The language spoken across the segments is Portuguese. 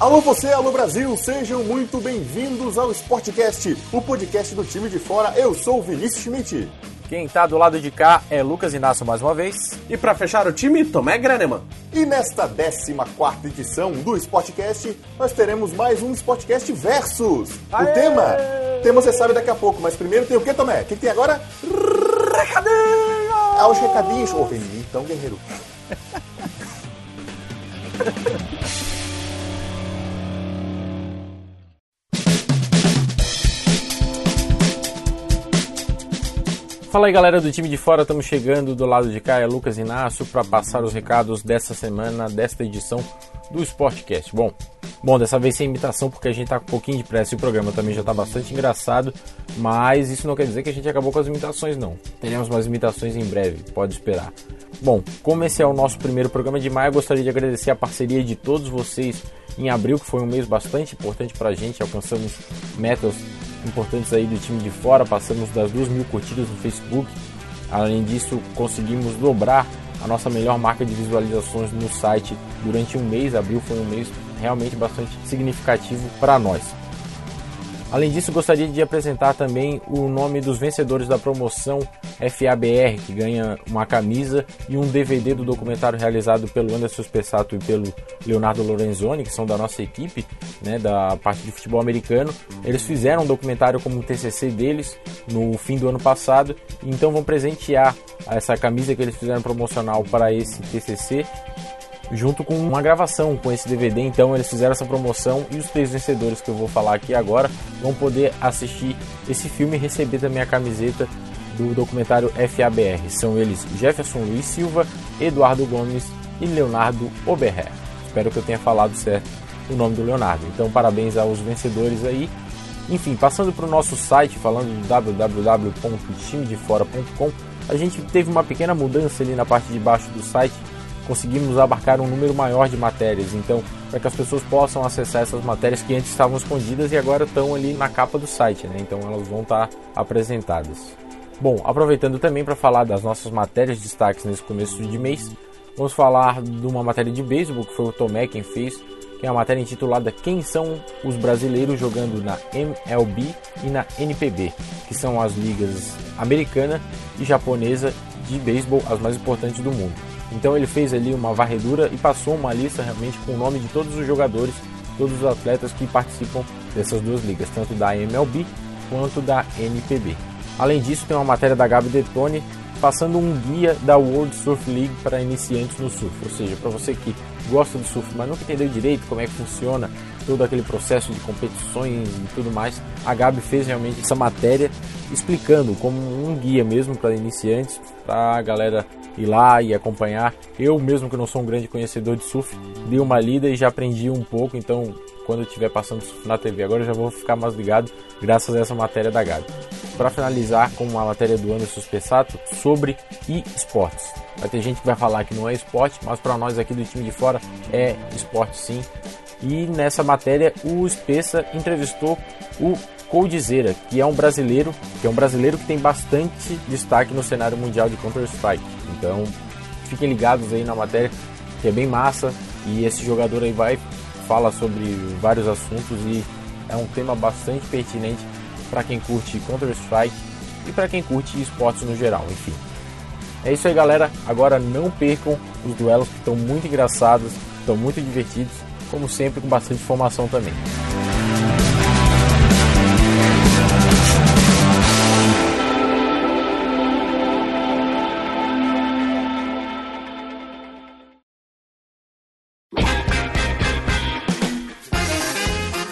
Alô você, alô Brasil, sejam muito bem-vindos ao Sportcast, o podcast do time de fora. Eu sou o Vinícius Schmidt. Quem tá do lado de cá é Lucas Inácio mais uma vez. E para fechar o time, Tomé Graneman. E nesta 14 edição do Sportcast, nós teremos mais um Sportcast Versus. Aê! O tema, tema você sabe daqui a pouco, mas primeiro tem o que, Tomé? O que, que tem agora? Recadinho! Ah, os recadinhos. Ô, oh, então, guerreiro. Fala aí galera do time de fora, estamos chegando do lado de cá, é Lucas Inácio para passar os recados dessa semana, desta edição do Sportcast. Bom, bom, dessa vez sem imitação porque a gente tá com um pouquinho de pressa e o programa também já tá bastante engraçado, mas isso não quer dizer que a gente acabou com as imitações não. Teremos mais imitações em breve, pode esperar. Bom, como esse é o nosso primeiro programa de maio, gostaria de agradecer a parceria de todos vocês em abril, que foi um mês bastante importante para a gente, alcançamos metas importantes aí do time de fora, passamos das 2 mil curtidas no Facebook. Além disso, conseguimos dobrar a nossa melhor marca de visualizações no site durante um mês. Abril foi um mês realmente bastante significativo para nós. Além disso, gostaria de apresentar também o nome dos vencedores da promoção FABR, que ganha uma camisa e um DVD do documentário realizado pelo Anderson Spessato e pelo Leonardo Lorenzoni, que são da nossa equipe, né, da parte de futebol americano. Eles fizeram um documentário como um TCC deles no fim do ano passado, então vão presentear essa camisa que eles fizeram promocional para esse TCC junto com uma gravação com esse DVD. Então eles fizeram essa promoção e os três vencedores que eu vou falar aqui agora vão poder assistir esse filme e receber também a camiseta do documentário FABR. São eles Jefferson Luiz Silva, Eduardo Gomes e Leonardo Oberher. Espero que eu tenha falado certo o nome do Leonardo. Então parabéns aos vencedores aí. Enfim, passando para o nosso site, falando do www.timedefora.com, a gente teve uma pequena mudança ali na parte de baixo do site conseguimos abarcar um número maior de matérias. Então, para que as pessoas possam acessar essas matérias que antes estavam escondidas e agora estão ali na capa do site, né? Então elas vão estar apresentadas. Bom, aproveitando também para falar das nossas matérias de destaques nesse começo de mês, vamos falar de uma matéria de beisebol que foi o Tomé quem fez, que é a matéria intitulada Quem são os brasileiros jogando na MLB e na NPB, que são as ligas americana e japonesa de beisebol as mais importantes do mundo. Então ele fez ali uma varredura e passou uma lista realmente com o nome de todos os jogadores, todos os atletas que participam dessas duas ligas, tanto da MLB quanto da NPB. Além disso, tem uma matéria da Gabi Detone passando um guia da World Surf League para iniciantes no surf, ou seja, para você que gosta do surf, mas nunca entendeu direito como é que funciona todo aquele processo de competições e tudo mais, a Gabi fez realmente essa matéria explicando como um guia mesmo para iniciantes, para a galera ir lá e acompanhar. Eu mesmo que não sou um grande conhecedor de surf, dei uma lida e já aprendi um pouco, então quando eu estiver passando surf na TV agora eu já vou ficar mais ligado graças a essa matéria da Gabi. Para finalizar com uma matéria do Anderson Spessato sobre e-sports. Vai ter gente que vai falar que não é esporte, mas para nós aqui do time de fora é esporte sim. E nessa matéria o Spessa entrevistou o Coldzera, que é um brasileiro, que é um brasileiro que tem bastante destaque no cenário mundial de Counter-Strike. Então, fiquem ligados aí na matéria, que é bem massa e esse jogador aí vai fala sobre vários assuntos e é um tema bastante pertinente para quem curte Counter-Strike e para quem curte esportes no geral, enfim. É isso aí, galera. Agora não percam os duelos que estão muito engraçados, estão muito divertidos, como sempre com bastante informação também.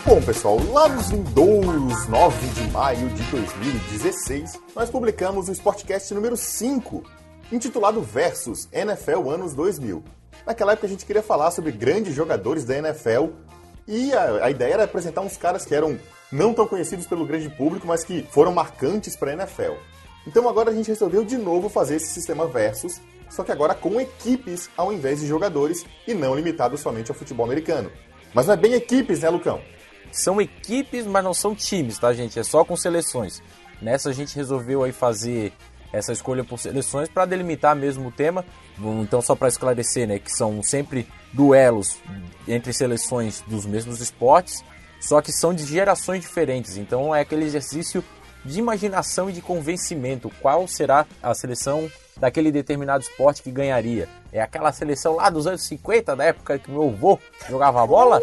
Bom, pessoal, lá nos vindouros 9 de maio de 2016, nós publicamos o Sportcast número 5, intitulado Versus NFL Anos 2000. Naquela época a gente queria falar sobre grandes jogadores da NFL e a, a ideia era apresentar uns caras que eram não tão conhecidos pelo grande público, mas que foram marcantes para a NFL. Então agora a gente resolveu de novo fazer esse sistema Versus, só que agora com equipes ao invés de jogadores e não limitado somente ao futebol americano. Mas não é bem equipes, né, Lucão? São equipes, mas não são times, tá, gente? É só com seleções. Nessa a gente resolveu aí fazer essa escolha por seleções para delimitar mesmo o tema. Então, só para esclarecer, né, que são sempre duelos entre seleções dos mesmos esportes, só que são de gerações diferentes. Então, é aquele exercício de imaginação e de convencimento. Qual será a seleção daquele determinado esporte que ganharia? É aquela seleção lá dos anos 50, na época que meu avô jogava bola?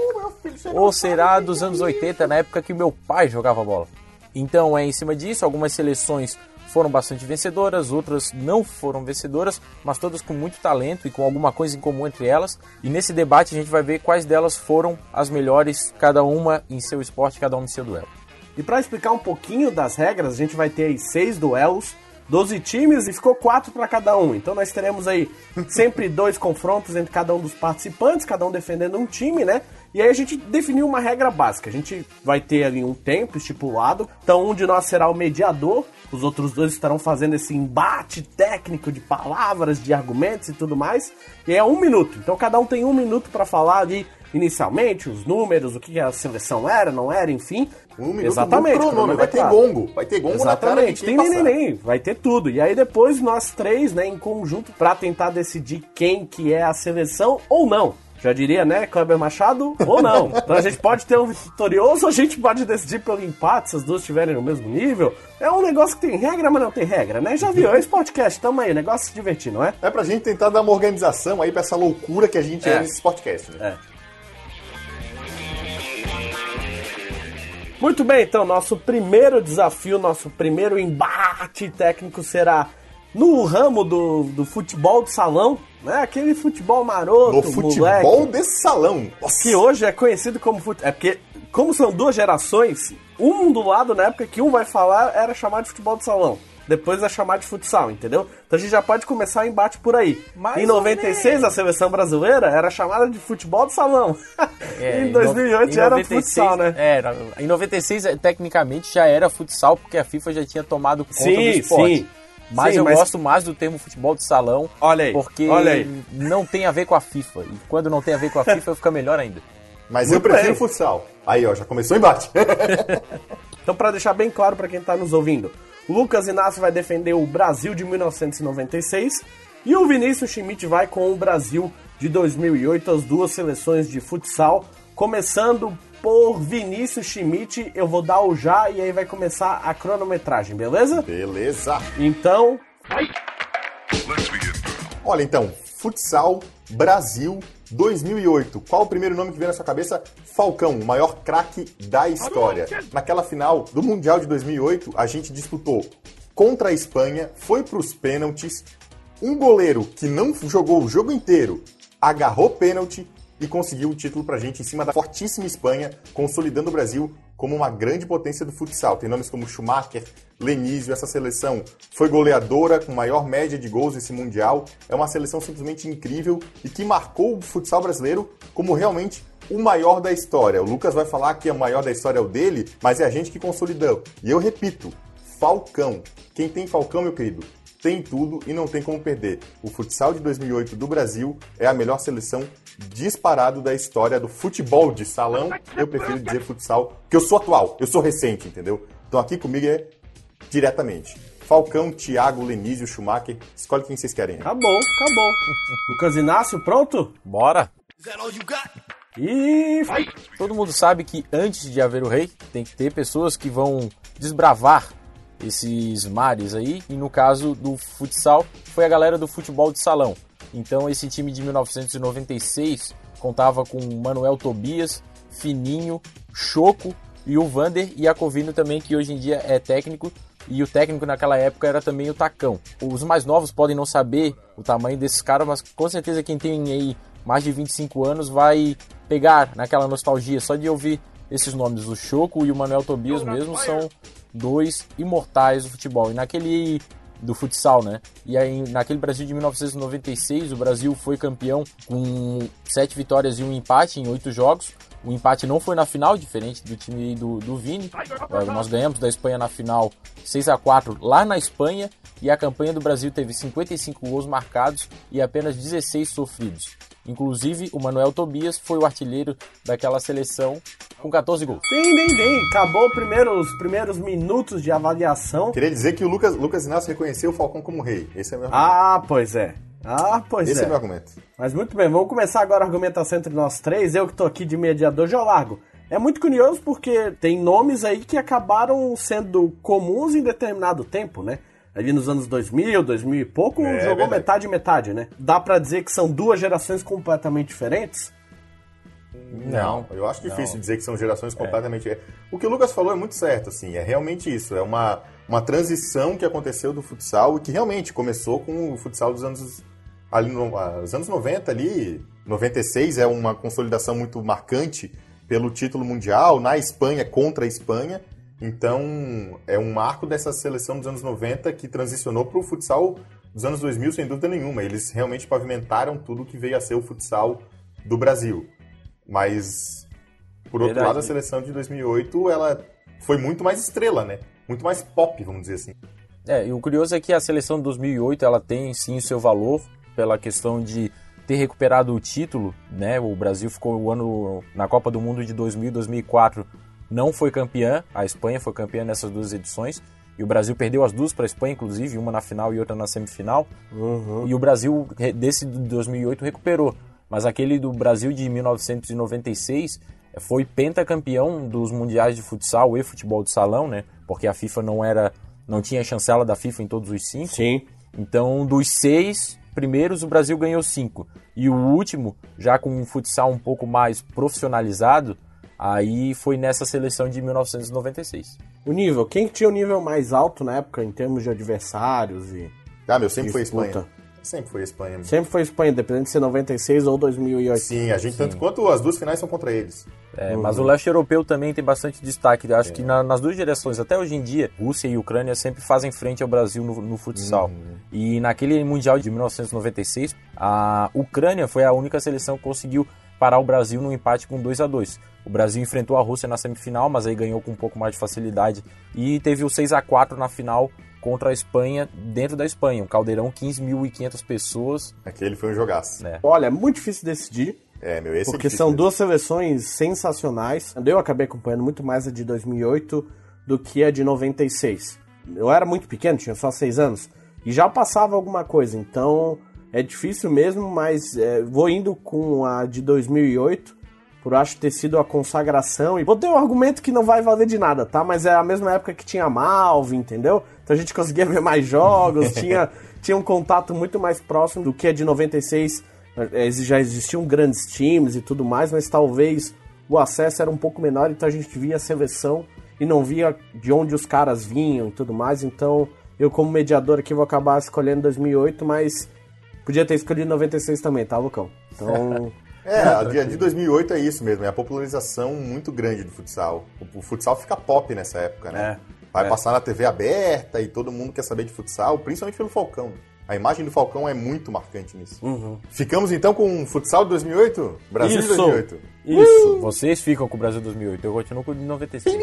Ou será dos anos 80, na época que meu pai jogava bola? Então é em cima disso, algumas seleções foram bastante vencedoras, outras não foram vencedoras, mas todas com muito talento e com alguma coisa em comum entre elas. E nesse debate a gente vai ver quais delas foram as melhores, cada uma em seu esporte, cada uma em seu duelo. E para explicar um pouquinho das regras, a gente vai ter aí seis duelos 12 times e ficou 4 para cada um. Então nós teremos aí sempre dois confrontos entre cada um dos participantes, cada um defendendo um time, né? E aí a gente definiu uma regra básica. A gente vai ter ali um tempo estipulado. Então um de nós será o mediador, os outros dois estarão fazendo esse embate técnico de palavras, de argumentos e tudo mais. E é um minuto. Então cada um tem um minuto para falar ali inicialmente, os números, o que a seleção era, não era, enfim. Um minuto Exatamente. Cronômetro, vai ter gongo. Vai ter gongo Exatamente. na Tem neném, vai ter tudo. E aí depois nós três, né, em conjunto, para tentar decidir quem que é a seleção ou não. Já diria, né, Kleber Machado, ou não. Então a gente pode ter um vitorioso, a gente pode decidir pelo empate, se as duas estiverem no mesmo nível. É um negócio que tem regra, mas não tem regra, né? Já viu, é esse podcast, tamo aí, negócio se divertir, não é? É pra gente tentar dar uma organização aí pra essa loucura que a gente é, é nesse podcast, né? É. Muito bem, então, nosso primeiro desafio, nosso primeiro embate técnico será no ramo do, do futebol de salão, né? Aquele futebol maroto, No futebol moleque, de salão. Nossa. Que hoje é conhecido como futebol. É porque, como são duas gerações, um do lado na época que um vai falar era chamado de futebol de salão depois é chamar de futsal, entendeu? Então a gente já pode começar o embate por aí. Mais em 96, a seleção brasileira era chamada de futebol de salão. É, em 2008 já era futsal, né? Era. Em 96, é, tecnicamente, já era futsal, porque a FIFA já tinha tomado conta sim, do esporte. Sim. Mas Sim, eu mas... gosto mais do termo futebol de salão. Olha aí. Porque olha aí. não tem a ver com a FIFA. E quando não tem a ver com a FIFA, fica melhor ainda. Mas Muito eu prefiro bem. futsal. Aí, ó, já começou o embate. então, para deixar bem claro para quem está nos ouvindo, Lucas Inácio vai defender o Brasil de 1996 e o Vinícius Schmidt vai com o Brasil de 2008, as duas seleções de futsal. Começando por Vinícius Schmidt, eu vou dar o já e aí vai começar a cronometragem, beleza? Beleza. Então, Olha, então, futsal Brasil 2008. Qual o primeiro nome que veio na sua cabeça? Falcão, o maior craque da história. Naquela final do Mundial de 2008, a gente disputou contra a Espanha, foi para os pênaltis. Um goleiro que não jogou o jogo inteiro agarrou pênalti e conseguiu o título pra gente em cima da fortíssima Espanha, consolidando o Brasil como uma grande potência do futsal. Tem nomes como Schumacher, Lenísio, essa seleção foi goleadora com maior média de gols nesse Mundial. É uma seleção simplesmente incrível e que marcou o futsal brasileiro como realmente o maior da história. O Lucas vai falar que o maior da história é o dele, mas é a gente que consolidou. E eu repito, Falcão. Quem tem Falcão, meu querido, tem tudo e não tem como perder. O futsal de 2008 do Brasil é a melhor seleção disparado da história do futebol de salão. Eu prefiro dizer futsal, porque eu sou atual, eu sou recente, entendeu? Então aqui comigo é diretamente. Falcão, Thiago, Lenísio, Schumacher. Escolhe quem vocês querem. Acabou, acabou. Lucas Inácio, pronto? Bora! E todo mundo sabe que antes de haver o rei, tem que ter pessoas que vão desbravar esses mares aí. E no caso do futsal, foi a galera do futebol de salão. Então esse time de 1996 contava com Manuel Tobias, Fininho, Choco e o Vander Iacovino também, que hoje em dia é técnico. E o técnico naquela época era também o Tacão. Os mais novos podem não saber o tamanho desses caras, mas com certeza quem tem aí mais de 25 anos vai pegar naquela nostalgia só de ouvir esses nomes. O Choco e o Manuel Tobias mesmo são dois imortais do futebol. E naquele do futsal, né? E aí naquele Brasil de 1996, o Brasil foi campeão com sete vitórias e um empate em oito jogos. O empate não foi na final, diferente do time do, do Vini. É, nós ganhamos da Espanha na final 6 a 4 lá na Espanha. e a campanha do Brasil teve 55 gols marcados e apenas 16 sofridos. Inclusive, o Manuel Tobias foi o artilheiro daquela seleção com 14 gols. Sim, nem, nem. Acabou primeiro, os primeiros minutos de avaliação. Queria dizer que o Lucas, Lucas Inácio reconheceu o Falcão como rei. Esse é o meu. Ah, pois é. Ah, pois Esse é. é meu argumento. Mas muito bem, vamos começar agora a argumentação entre nós três. Eu que tô aqui de mediador, já largo. É muito curioso porque tem nomes aí que acabaram sendo comuns em determinado tempo, né? Ali nos anos 2000, 2000 e pouco, É, jogou verdade. metade e metade, né? Dá pra dizer que são duas gerações completamente diferentes? Não, eu acho difícil Não. dizer que são gerações completamente. O que o Lucas falou é muito certo, assim, é realmente isso. É uma, uma transição que aconteceu do futsal e que realmente começou com o futsal dos anos. Ali no, ah, os anos 90 ali, 96 é uma consolidação muito marcante pelo título mundial na Espanha contra a Espanha. Então, é um marco dessa seleção dos anos 90 que transicionou para o futsal dos anos 2000, sem dúvida nenhuma. Eles realmente pavimentaram tudo que veio a ser o futsal do Brasil. Mas, por outro Verdade. lado, a seleção de 2008, ela foi muito mais estrela, né? Muito mais pop, vamos dizer assim. É, e o curioso é que a seleção de 2008 ela tem sim o seu valor pela questão de ter recuperado o título, né? O Brasil ficou o ano na Copa do Mundo de 2000 e 2004 não foi campeã, a Espanha foi campeã nessas duas edições e o Brasil perdeu as duas para a Espanha, inclusive uma na final e outra na semifinal. E o Brasil desse de 2008 recuperou, mas aquele do Brasil de 1996 foi pentacampeão dos mundiais de futsal e futebol de salão, né? Porque a FIFA não era não tinha chancela da FIFA em todos os cinco. Sim. Então, dos seis primeiros, o Brasil ganhou cinco. E o último, já com um futsal um pouco mais profissionalizado, aí foi nessa seleção de 1996. O nível, quem que tinha o nível mais alto na época em termos de adversários e Ah, meu, sempre foi a Disputa. Espanha. Sempre foi a Espanha. meu. sempre foi Espanha, independente de ser 96 ou 2008. Sim, a gente, tanto quanto as duas finais são contra eles. É, Mas o leste europeu também tem bastante destaque. Eu acho que na- nas duas direções, até hoje em dia, Rússia e Ucrânia sempre fazem frente ao Brasil no, no futsal. E naquele Mundial de 1996, a Ucrânia foi a única seleção que conseguiu parar o Brasil no empate com 2 a 2 O Brasil enfrentou a Rússia na semifinal, mas aí ganhou com um pouco mais de facilidade. E teve o 6 a 4 na final contra a Espanha, dentro da Espanha. Um caldeirão, 15.500 pessoas. Aquele foi um jogaço. né? Olha, é muito difícil decidir. É, meu, esse é Porque difícil são mesmo. duas seleções sensacionais. Eu acabei acompanhando muito mais a de 2008 do que a de 96. Eu era muito pequeno, tinha só seis anos, e já passava alguma coisa, então é difícil mesmo, mas é, vou indo com a de 2008 por acho ter sido a consagração. E vou ter um argumento que não vai valer de nada, tá? Mas é a mesma época que tinha Malve, entendeu? Então a gente conseguia ver mais jogos, tinha, tinha um contato muito mais próximo do que a de 96. É, Já existiam grandes times e tudo mais, mas talvez o acesso era um pouco menor, então a gente via a seleção e não via de onde os caras vinham e tudo mais. Então eu, como mediador aqui, vou acabar escolhendo 2008, mas podia ter escolhido 96 também, tá, Lucão? Então. É, a de, a de 2008 é isso mesmo, é a popularização muito grande do futsal. O, o futsal fica pop nessa época, né? Vai é. passar na TV aberta e todo mundo quer saber de futsal, principalmente pelo Falcão. A imagem do Falcão é muito marcante nisso. Ficamos então com o futsal de 2008? Brasil de Isso. 2008. Isso! Vocês ficam com o Brasil 2008, eu continuo com o de 96.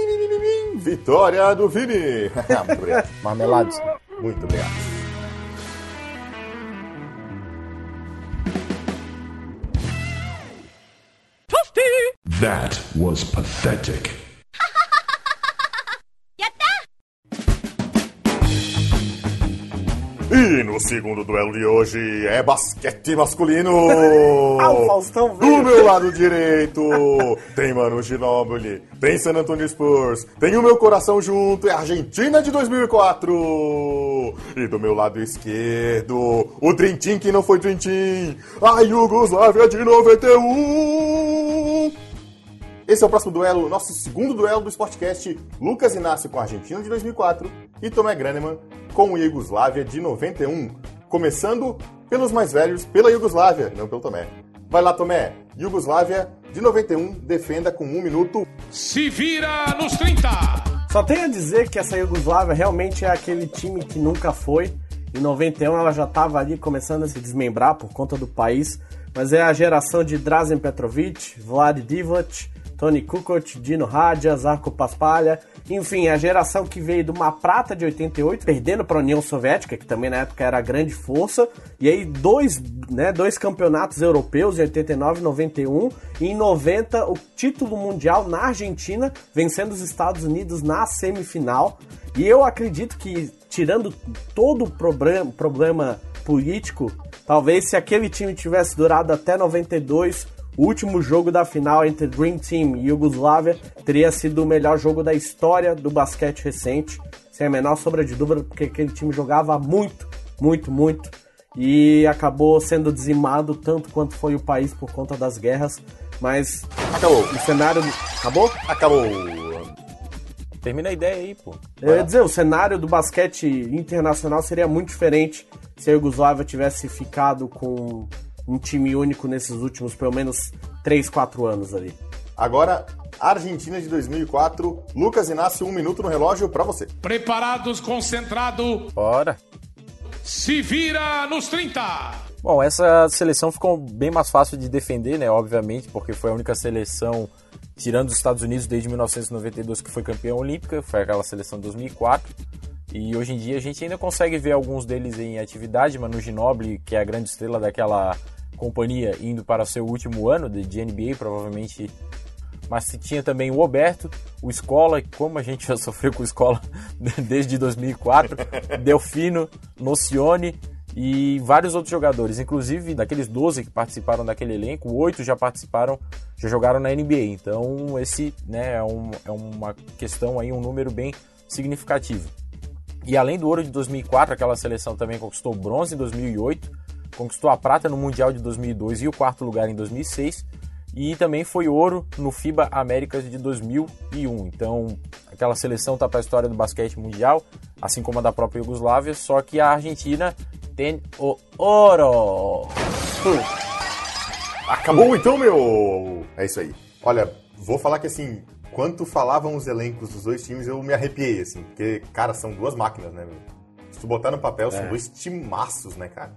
Vitória do Vini! muito obrigado. Marmelados. Muito obrigado. That was pathetic. E no segundo duelo de hoje é basquete masculino! Ah, o Faustão Do veio! meu lado direito tem Manu Ginóbili, tem San Antonio Spurs, tem o meu coração junto, é a Argentina de 2004. E do meu lado esquerdo, o Dream Team que não foi Dream Team, a Yugoslávia de 91. Esse é o próximo duelo, nosso segundo duelo do Sportcast, Lucas Inácio com a Argentina de 2004 e Tomé Graneman com o Iugoslávia de 91. Começando pelos mais velhos, pela Iugoslávia, não pelo Tomé. Vai lá, Tomé. Iugoslávia de 91, defenda com um minuto. Se vira nos 30. Só tenho a dizer que essa Iugoslávia realmente é aquele time que nunca foi. Em 91 ela já estava ali começando a se desmembrar por conta do país. Mas é a geração de Drazen Petrovic, Vlad Divac, Tony Kukoc, Dino Radja, Zarko Paspalha. Enfim, a geração que veio de uma prata de 88, perdendo para a União Soviética, que também na época era grande força, e aí dois, né, dois campeonatos europeus em 89 e 91, e em 90 o título mundial na Argentina, vencendo os Estados Unidos na semifinal. E eu acredito que, tirando todo o problema, problema político, talvez se aquele time tivesse durado até 92, o último jogo da final entre Dream Team e Yugoslávia teria sido o melhor jogo da história do basquete recente, sem a menor sombra de dúvida, porque aquele time jogava muito, muito, muito e acabou sendo dizimado tanto quanto foi o país por conta das guerras. Mas Acabou. o cenário. Acabou? Acabou. Termina a ideia aí, pô. Eu ia dizer, o cenário do basquete internacional seria muito diferente se a Yugoslávia tivesse ficado com um time único nesses últimos pelo menos 3, 4 anos ali. Agora, Argentina de 2004. Lucas Inácio, um minuto no relógio pra você. Preparados, concentrado, Bora. se vira nos 30. Bom, essa seleção ficou bem mais fácil de defender, né? Obviamente, porque foi a única seleção, tirando os Estados Unidos desde 1992, que foi campeã olímpica, foi aquela seleção de 2004. E hoje em dia a gente ainda consegue ver alguns deles em atividade. Manu Ginobili, que é a grande estrela daquela companhia, indo para seu último ano de, de NBA, provavelmente. Mas tinha também o Roberto, o Escola, como a gente já sofreu com o Escola desde 2004, Delfino, Nocione e vários outros jogadores. Inclusive, daqueles 12 que participaram daquele elenco, oito já participaram, já jogaram na NBA. Então, esse né, é, um- é uma questão aí, um número bem significativo. E além do ouro de 2004, aquela seleção também conquistou bronze em 2008, conquistou a prata no Mundial de 2002 e o quarto lugar em 2006, e também foi ouro no FIBA Américas de 2001. Então, aquela seleção está para a história do basquete mundial, assim como a da própria Iugoslávia, só que a Argentina tem o ouro. Acabou então, meu. É isso aí. Olha, vou falar que assim, quanto falavam os elencos dos dois times, eu me arrepiei, assim, porque, cara, são duas máquinas, né, meu? Se tu botar no papel, são dois timaços, né, cara?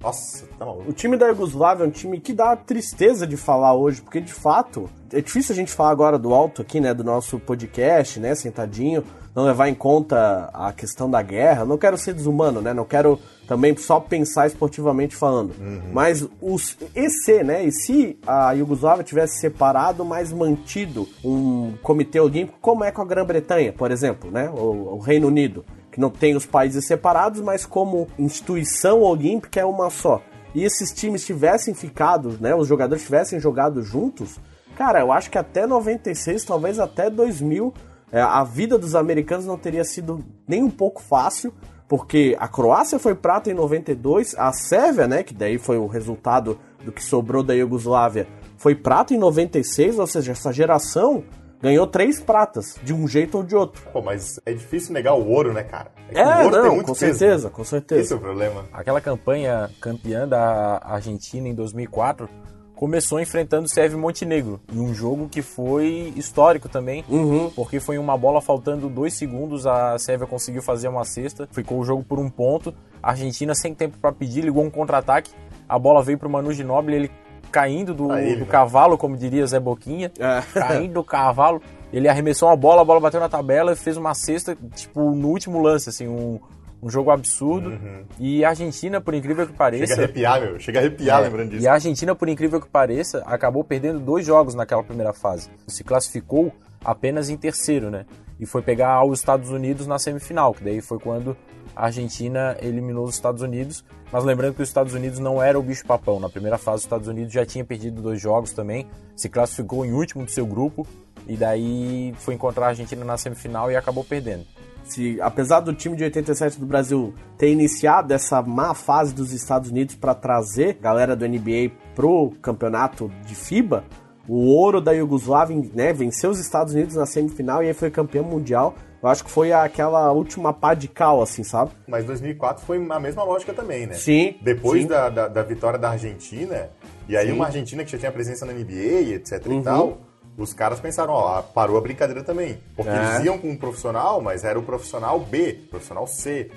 Nossa, tá maluco. O time da Yugoslávia é um time que dá tristeza de falar hoje, porque de fato é difícil a gente falar agora do alto aqui, né, do nosso podcast, né, sentadinho, não levar em conta a questão da guerra. Não quero ser desumano, né, não quero também só pensar esportivamente falando. Mas os EC, né, e se a Yugoslávia tivesse separado, mas mantido um comitê olímpico, como é com a Grã-Bretanha, por exemplo, né, o, o Reino Unido que não tem os países separados, mas como instituição olímpica é uma só. E esses times tivessem ficado, né, os jogadores tivessem jogado juntos, cara, eu acho que até 96, talvez até 2000, é, a vida dos americanos não teria sido nem um pouco fácil, porque a Croácia foi prata em 92, a Sérvia, né, que daí foi o resultado do que sobrou da Iugoslávia, foi prata em 96, ou seja, essa geração ganhou três pratas, de um jeito ou de outro. Pô, mas é difícil negar o ouro, né, cara? que É, o ouro não, tem muito com peso. certeza, com certeza. Esse é o problema. Aquela campanha campeã da Argentina em 2004 começou enfrentando Sérvia e Montenegro, em um jogo que foi histórico também, Uhum. porque foi uma bola faltando dois segundos, a Sérvia conseguiu fazer uma cesta, ficou o jogo por um ponto, a Argentina sem tempo para pedir, ligou um contra-ataque, a bola veio pro Manu Ginóbili, ele caindo do, ele, do né? cavalo, como diria Zé Boquinha, É. caindo do cavalo, ele arremessou uma bola, a bola bateu na tabela e fez uma cesta, tipo, no último lance, assim, um, um jogo absurdo. E a Argentina, por incrível que pareça. Chega a arrepiar, meu. Chega a arrepiar É, lembrando disso. E a Argentina, por incrível que pareça, acabou perdendo dois jogos naquela primeira fase. Se classificou apenas em terceiro, né? E foi pegar os Estados Unidos na semifinal, que daí foi quando a Argentina eliminou os Estados Unidos. Mas lembrando que os Estados Unidos não era o bicho-papão. Na primeira fase, os Estados Unidos já tinha perdido dois jogos também, se classificou em último do seu grupo, e daí foi encontrar a Argentina na semifinal e acabou perdendo. Se, apesar do time de 87 do Brasil ter iniciado essa má fase dos Estados Unidos para trazer a galera do NBA pro campeonato de FIBA, o ouro da Iugoslávia né, venceu os Estados Unidos na semifinal e aí foi campeão mundial. Eu acho que foi aquela última pá de cal, assim, sabe? Mas 2004 foi a mesma lógica também, né? Sim, Depois sim. Da, da, da vitória da Argentina, e aí Sim. uma Argentina que já tinha presença na NBA e etc Uhum. e tal, os caras pensaram, ó, parou a brincadeira também. Porque É. eles iam com um profissional, mas era o profissional B, profissional C.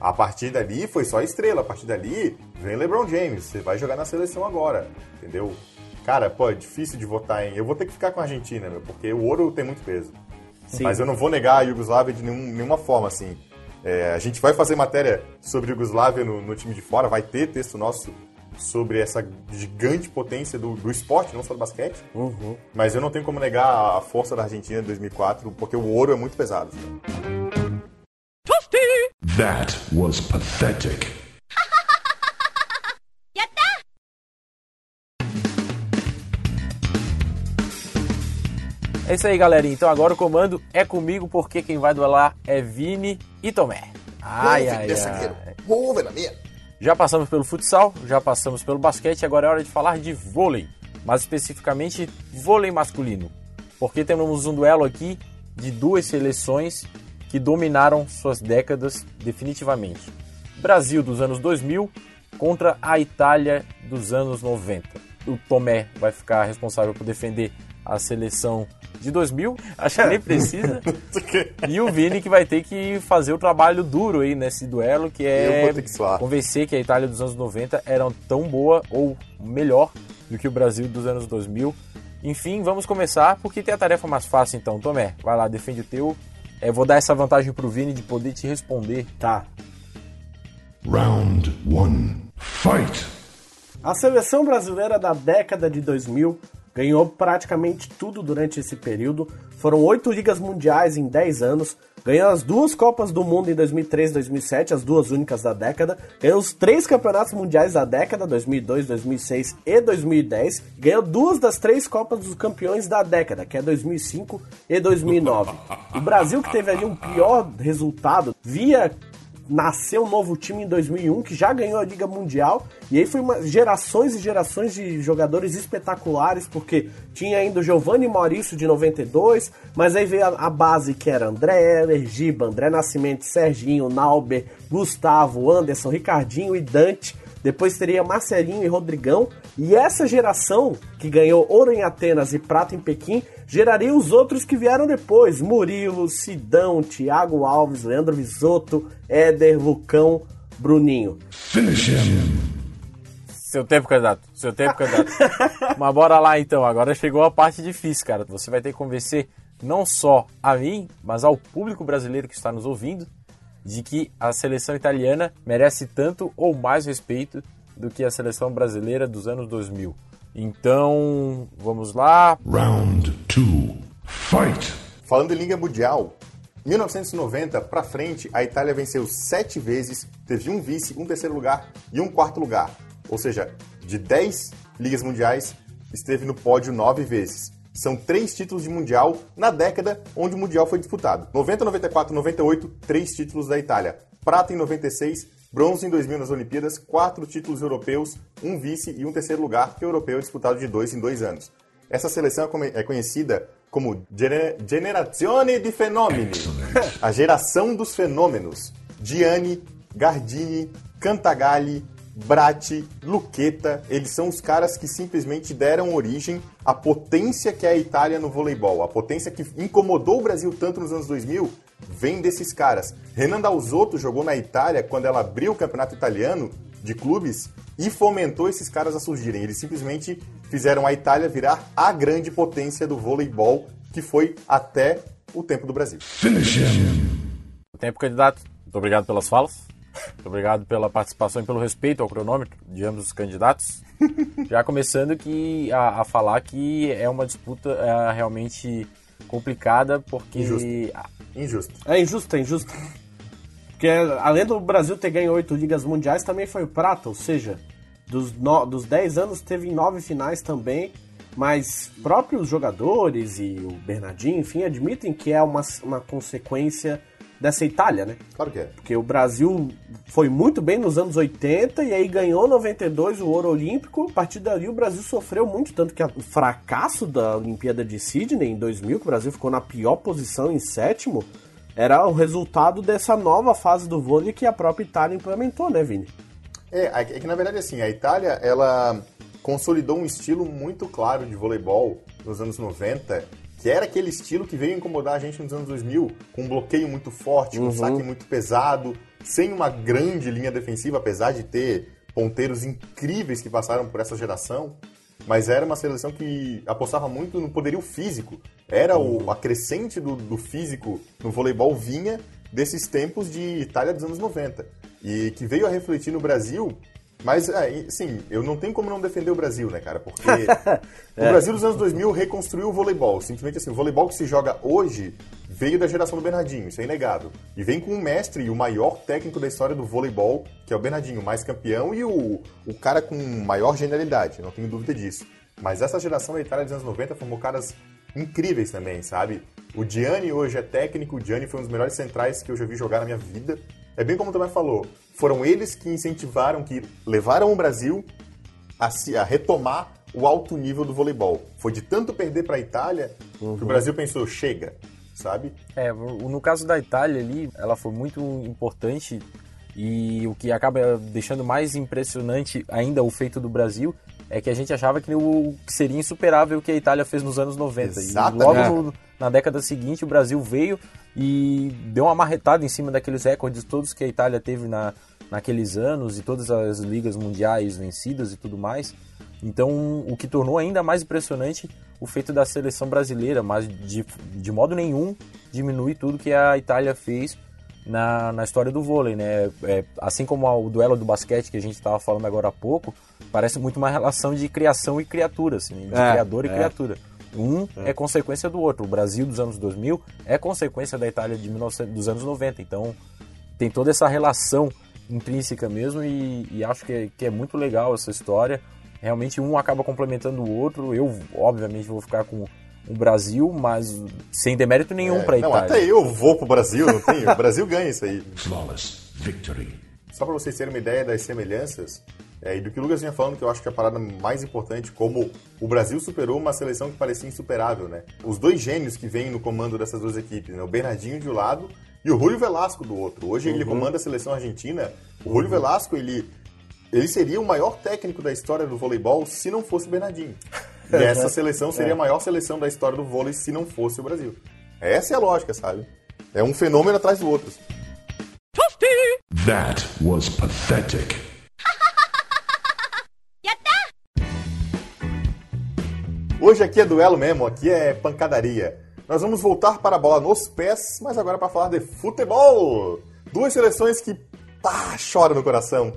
A partir dali foi só estrela, a partir dali vem LeBron James, você vai jogar na seleção agora, entendeu? Cara, pô, é difícil de votar em. Eu vou ter que ficar com a Argentina, meu, porque o ouro tem muito peso. Sim. Mas eu não vou negar a Iugoslávia de nenhum- nenhuma forma, assim. É, a gente vai fazer matéria sobre Iugoslávia no, no time de fora, vai ter texto nosso sobre essa gigante potência do, do esporte, não só do basquete. Uhum. Mas eu não tenho como negar a força da Argentina em 2004, porque o ouro é muito pesado. That was pathetic. É isso aí, galerinha. Então agora o comando é comigo, porque quem vai duelar é Vini e Tomé. Ai, ai, ai. Ouve na minha. Já passamos pelo futsal, já passamos pelo basquete, agora é hora de falar de vôlei, mais especificamente vôlei masculino. Porque temos um duelo aqui de duas seleções que dominaram suas décadas definitivamente. Brasil dos anos 2000 contra a Itália dos anos 90. O Tomé vai ficar responsável por defender a seleção de 2000, acho que nem precisa. E o Vini que vai ter que fazer o trabalho duro aí nesse duelo, que é que convencer que a Itália dos anos 90 era tão boa ou melhor do que o Brasil dos anos 2000. Enfim, vamos começar porque tem a tarefa mais fácil então. Tomé, vai lá, defende o teu. É, vou dar essa vantagem pro Vini de poder te responder. Tá. Round one. Fight. A seleção brasileira da década de 2000 ganhou praticamente tudo durante esse período. Foram oito ligas mundiais em 10 anos. Ganhou as duas Copas do Mundo em 2003 e 2007, as duas únicas da década. Ganhou os três campeonatos mundiais da década, 2002, 2006 e 2010. Ganhou duas das três Copas dos Campeões da década, que é 2005 e 2009. O Brasil, que teve ali um pior resultado, via nasceu um novo time em 2001 que já ganhou a Liga Mundial e aí foi uma, gerações e gerações de jogadores espetaculares porque tinha ainda o Giovanni Maurício de 92, mas aí veio a, a base que era André Heller, Giba, André Nascimento, Serginho, Nauber, Gustavo, Anderson, Ricardinho e Dante. Depois teria Marcelinho e Rodrigão. E essa geração, que ganhou ouro em Atenas e prata em Pequim, geraria os outros que vieram depois: Murilo, Sidão, Thiago Alves, Leandro Visotto, Éder, Lucão, Bruninho. Finish him. Seu tempo, candidato. Seu tempo, candidato. Mas bora lá então. Agora chegou a parte difícil, cara. Você vai ter que convencer não só a mim, mas ao público brasileiro que está nos ouvindo de que a seleção italiana merece tanto ou mais respeito do que a seleção brasileira dos anos 2000. Então, vamos lá. Round two. Fight. Falando em Liga Mundial, 1990 pra frente, a Itália venceu sete vezes, teve um vice, um terceiro lugar e um quarto lugar. Ou seja, de 10 ligas mundiais, esteve no pódio nove vezes. São três títulos de Mundial na década onde o Mundial foi disputado. 90, 94, 98, três títulos da Itália. Prata em 96, bronze em 2000 nas Olimpíadas, quatro títulos europeus, um vice e um terceiro lugar, o europeu é disputado de dois em dois anos. Essa seleção é é conhecida como Gene- Generazione di Fenomeni, a geração dos fenômenos. Gianni, Gardini, Cantagalli, Bratti, Luqueta, eles são os caras que simplesmente deram origem à potência que é a Itália no voleibol. A potência que incomodou o Brasil tanto nos anos 2000 vem desses caras. Renan Dalzotto jogou na Itália quando ela abriu o campeonato italiano de clubes e fomentou esses caras a surgirem. Eles simplesmente fizeram a Itália virar a grande potência do voleibol que foi até o tempo do Brasil. Him. Tempo, candidato. Muito obrigado pelas falas. Muito obrigado pela participação e pelo respeito ao cronômetro de ambos os candidatos. Já começando que, a, a falar que é uma disputa é, realmente complicada, porque. Injusto. Injusto. É injusto, é injusto. Porque além do Brasil ter ganho oito ligas mundiais, também foi o prata, ou seja, dos, no, dos 10 anos teve nove finais também, mas próprios jogadores e o Bernardinho, enfim, admitem que é uma, uma consequência dessa Itália, né? Claro que é. Porque o Brasil foi muito bem nos anos 80 e aí ganhou 92 o ouro olímpico. A partir dali o Brasil sofreu muito, tanto que o fracasso da Olimpíada de Sydney em 2000, que o Brasil ficou na pior posição em sétimo, era o resultado dessa nova fase do vôlei que a própria Itália implementou, né, Vini? É, é que na verdade assim, a Itália, ela consolidou um estilo muito claro de voleibol nos anos 90, que era aquele estilo que veio incomodar a gente nos anos 2000, com um bloqueio muito forte, com um saque muito pesado, sem uma grande linha defensiva, apesar de ter ponteiros incríveis que passaram por essa geração. mas era uma seleção que apostava muito no poderio físico. Era o, a crescente do, do físico no voleibol vinha desses tempos de Itália dos anos 90. E que veio a refletir no Brasil mas, é, sim, eu não tenho como não defender o Brasil, né, cara? Porque o Brasil dos anos 2000 reconstruiu o voleibol. Simplesmente assim, o voleibol que se joga hoje veio da geração do Bernardinho, isso é inegável. E vem com um mestre e o maior técnico da história do voleibol, que é o Bernardinho, o mais campeão e o, o cara com maior genialidade, não tenho dúvida disso. Mas essa geração da Itália dos anos 90 formou caras incríveis também, sabe? O Gianni hoje é técnico, o Gianni foi um dos melhores centrais que eu já vi jogar na minha vida. É bem como o também falou, foram eles que incentivaram, que levaram o Brasil a, se, a retomar o alto nível do voleibol. Foi de tanto perder para a Itália uhum. que o Brasil pensou, chega, sabe? É, no caso da Itália ali, ela foi muito importante e o que acaba deixando mais impressionante ainda o feito do Brasil é que a gente achava que, o, que seria insuperável o que a Itália fez nos anos 90. Exatamente. E logo no, na década seguinte o Brasil veio e deu uma marretada em cima daqueles recordes todos que a Itália teve na, naqueles anos e todas as ligas mundiais vencidas e tudo mais. Então, o que tornou ainda mais impressionante o feito da seleção brasileira, mas de, de modo nenhum diminui tudo que a Itália fez na, na história do vôlei, né? É, assim como o duelo do basquete que a gente estava falando agora há pouco, parece muito uma relação de criação e criatura, assim, de é, criador e é. criatura. Um é. é. consequência do outro. O Brasil dos anos 2000 é consequência da Itália de 19, dos anos 90. Então, tem toda essa relação intrínseca mesmo e, e acho que é, que é muito legal essa história. Realmente um acaba complementando o outro. Eu, obviamente, vou ficar com o Brasil, mas sem demérito nenhum é, para a Itália. Não, até eu vou pro Brasil, não tenho. o Brasil ganha isso aí. Flawless victory. Só para vocês terem uma ideia das semelhanças, é, e do que o Lucas vinha falando, que eu acho que é a parada mais importante, como o Brasil superou uma seleção que parecia insuperável, né? Os dois gênios que vêm no comando dessas duas equipes, né? O Bernardinho de um lado e o Julio Velasco do outro. Hoje uhum. ele comanda a seleção argentina. O Julio uhum. Velasco, ele, ele seria o maior técnico da história do voleibol se não fosse o Bernardinho. E essa seleção seria a maior seleção da história do vôlei se não fosse o Brasil. Essa é a lógica, sabe? É um fenômeno atrás do outro. That was pathetic. Hoje aqui é duelo mesmo, aqui é pancadaria. Nós vamos voltar para a bola nos pés, mas agora para falar de futebol. Duas seleções que pá, chora no coração.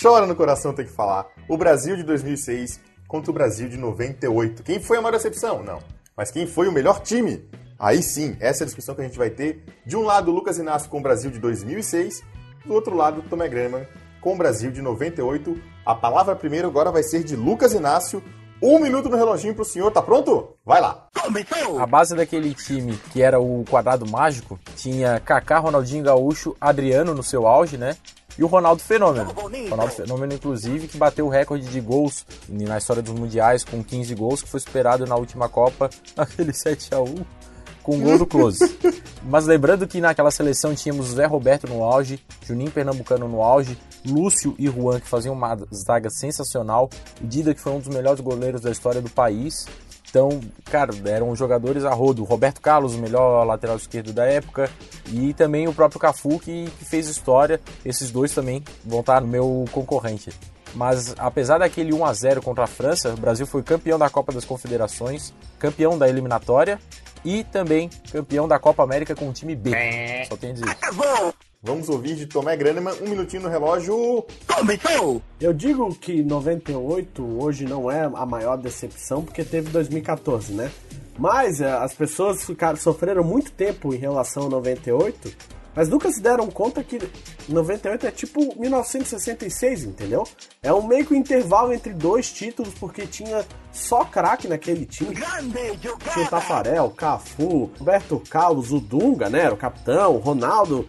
Chora no coração ter que falar. O Brasil de 2006 contra o Brasil de 98. Quem foi a maior decepção? Não. Mas quem foi o melhor time? Aí sim, essa é a discussão que a gente vai ter. De um lado, Lucas Inácio com o Brasil de 2006. Do outro lado, Tomé Graham com o Brasil de 98. A palavra primeiro agora vai ser de Lucas Inácio, um minuto no reloginho pro senhor, tá pronto? Vai lá. A base daquele time, que era o quadrado mágico, tinha Kaká, Ronaldinho Gaúcho, Adriano no seu auge, né? E o Ronaldo Fenômeno. Ronaldo Fenômeno, inclusive, que bateu o recorde de gols na história dos mundiais com 15 gols, que foi superado na última Copa, aquele 7 a 1 com o gol do Close. Mas lembrando que naquela seleção tínhamos Zé Roberto no auge, Juninho Pernambucano no auge, Lúcio e Juan que faziam uma zaga sensacional, o Dida que foi um dos melhores goleiros da história do país. Então, cara, eram jogadores a rodo. Roberto Carlos, o melhor lateral esquerdo da época, e também o próprio Cafu que, que fez história. Esses dois também vão estar no meu concorrente. Mas apesar daquele 1 a 0 contra a França, o Brasil foi campeão da Copa das Confederações, campeão da eliminatória e também campeão da Copa América com o time B. Só tem a dizer. Vamos ouvir de Tomé Graneman, um minutinho no relógio. Começou! Eu digo que 98 hoje não é a maior decepção, porque teve 2014, né? Mas eh, as pessoas ficaram, sofreram muito tempo em relação a 98 mas nunca se deram conta que 98 é tipo 1966, entendeu? É um meio que intervalo entre dois títulos, porque tinha só craque naquele time. Tinha o Tafarel, Cafu, Roberto Carlos, o Dunga, né? O capitão, o Ronaldo,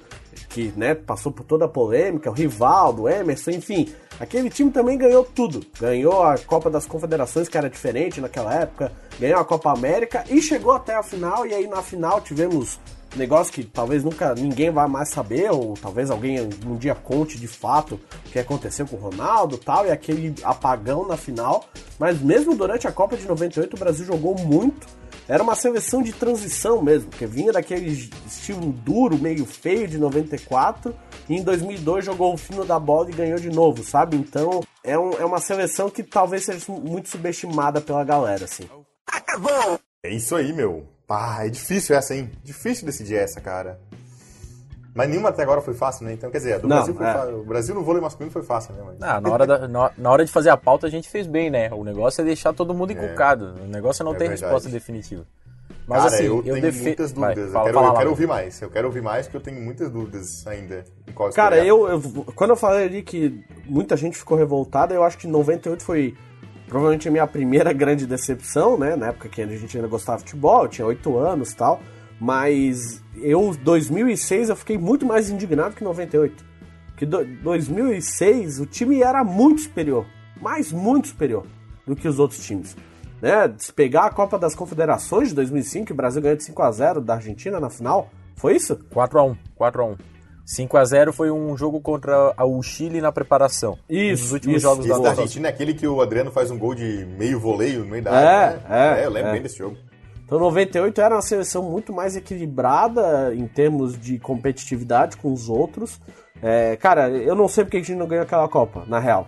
que né, passou por toda a polêmica, o Rivaldo, o Emerson, enfim. Aquele time também ganhou tudo. Ganhou a Copa das Confederações, que era diferente naquela época, ganhou a Copa América e chegou até a final. E aí na final tivemos negócio que talvez nunca ninguém vai mais saber, ou talvez alguém um dia conte de fato o que aconteceu com o Ronaldo tal, e aquele apagão na final. Mas mesmo durante a Copa de 98 o Brasil jogou muito. Era uma seleção de transição mesmo, que vinha daquele estilo duro, meio feio de 94, e em 2002 jogou o fino da bola e ganhou de novo, sabe? Então é, um- é uma seleção que talvez seja muito subestimada pela galera, assim. É isso aí, meu. Pá, é difícil essa, hein? Difícil decidir essa, cara. Mas nenhuma até agora foi fácil, né? Então, quer dizer, a do Não, Brasil foi é. fácil. O Brasil no vôlei masculino foi fácil, né? Mas... Ah, na, hora da- na, na hora de fazer a pauta a gente fez bem, né? O negócio é deixar todo mundo encucado. O negócio é não É ter verdade. resposta definitiva. Mas Cara, assim, eu, eu, tenho defe- muitas Vai, dúvidas. fala- eu quero, fala eu lá, quero Luiz. ouvir mais. Eu quero ouvir mais porque eu tenho muitas dúvidas ainda. Em qual Cara, eu, eu- quando eu falei ali que muita gente ficou revoltada, eu acho que 98 foi provavelmente a minha primeira grande decepção, né? Na época que a gente ainda gostava de futebol, eu tinha 8 anos tal. Mas eu, 2006, eu fiquei muito mais indignado que 98. Porque do, 2006 o time era muito superior, mas muito superior do que os outros times. Né? Se pegar a Copa das Confederações de 2005, que o Brasil ganhou de 5 a 0 da Argentina na final, foi isso? 4x1, 4x1. 5x0 foi um jogo contra a- o Chile na preparação. Isso, Um dos últimos isso. jogos Esse da da. Argentina é aquele que o Adriano faz um gol de meio voleio no meio da É, área. né? é, eu lembro é. bem desse jogo. Então 98 era uma seleção muito mais equilibrada em termos de competitividade com os outros. É, cara, eu não sei porque a gente não ganhou aquela Copa, na real.